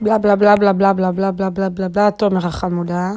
בלה בלה בלה בלה בלה בלה בלה בלה בלה בלה תומר החמודה.